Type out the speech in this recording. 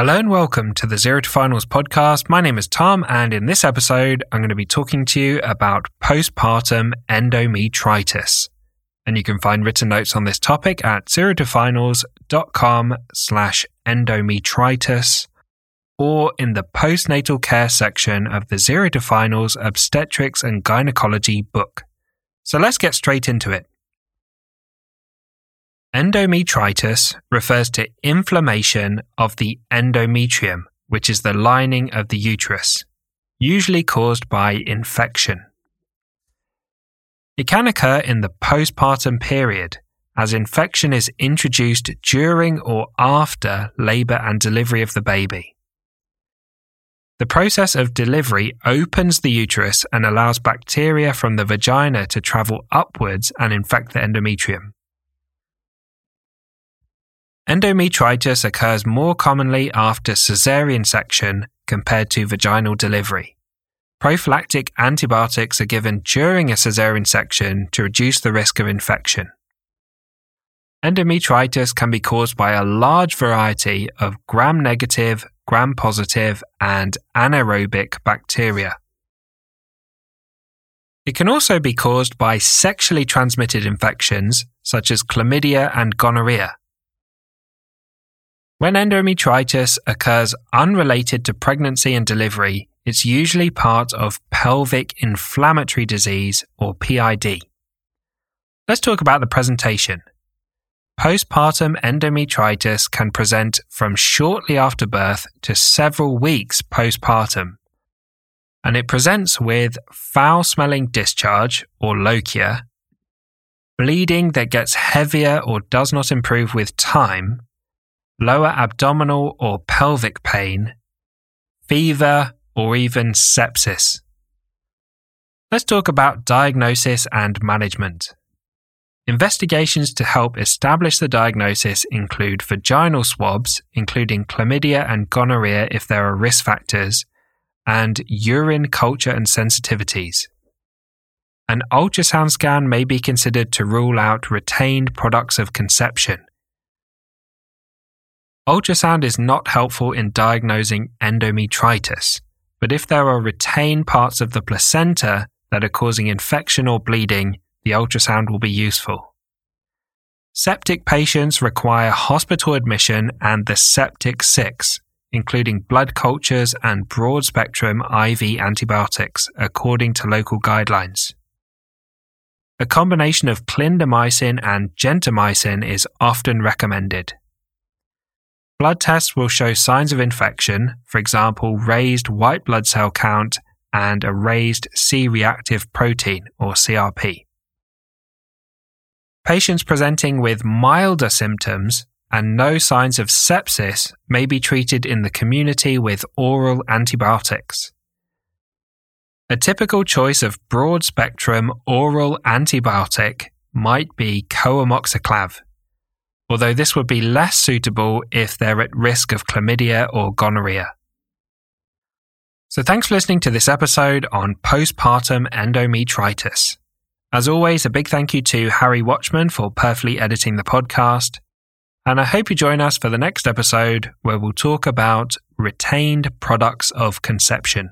Hello and welcome to the Zero to Finals podcast. My name is Tom, and in this episode, I'm going to be talking to you about postpartum endometritis. And you can find written notes on this topic at zerotofinals.com slash endometritis or in the postnatal care section of the Zero to Finals Obstetrics and Gynecology book. So let's get straight into it. Endometritis refers to inflammation of the endometrium, which is the lining of the uterus, usually caused by infection. It can occur in the postpartum period, as infection is introduced during or after labour and delivery of the baby. The process of delivery opens the uterus and allows bacteria from the vagina to travel upwards and infect the endometrium. Endometritis occurs more commonly after caesarean section compared to vaginal delivery. Prophylactic antibiotics are given during a caesarean section to reduce the risk of infection. Endometritis can be caused by a large variety of gram negative, gram positive, and anaerobic bacteria. It can also be caused by sexually transmitted infections such as chlamydia and gonorrhea. When endometritis occurs unrelated to pregnancy and delivery, it's usually part of pelvic inflammatory disease or PID. Let's talk about the presentation. Postpartum endometritis can present from shortly after birth to several weeks postpartum. And it presents with foul smelling discharge or lochia, bleeding that gets heavier or does not improve with time, lower abdominal or pelvic pain, fever, or even sepsis. Let's talk about diagnosis and management. Investigations to help establish the diagnosis include vaginal swabs, including chlamydia and gonorrhea if there are risk factors, and urine culture and sensitivities. An ultrasound scan may be considered to rule out retained products of conception, Ultrasound is not helpful in diagnosing endometritis, but if there are retained parts of the placenta that are causing infection or bleeding, the ultrasound will be useful. Septic patients require hospital admission and the septic 6, including blood cultures and broad spectrum IV antibiotics, according to local guidelines. A combination of clindamycin and gentamicin is often recommended. Blood tests will show signs of infection, for example, raised white blood cell count and a raised C reactive protein or CRP. Patients presenting with milder symptoms and no signs of sepsis may be treated in the community with oral antibiotics. A typical choice of broad spectrum oral antibiotic might be coamoxiclav, although this would be less suitable if they're at risk of chlamydia or gonorrhea. So thanks for listening to this episode on postpartum endometritis. As always, a big thank you to Harry Watchman for perfectly editing the podcast. And I hope you join us for the next episode where we'll talk about retained products of conception.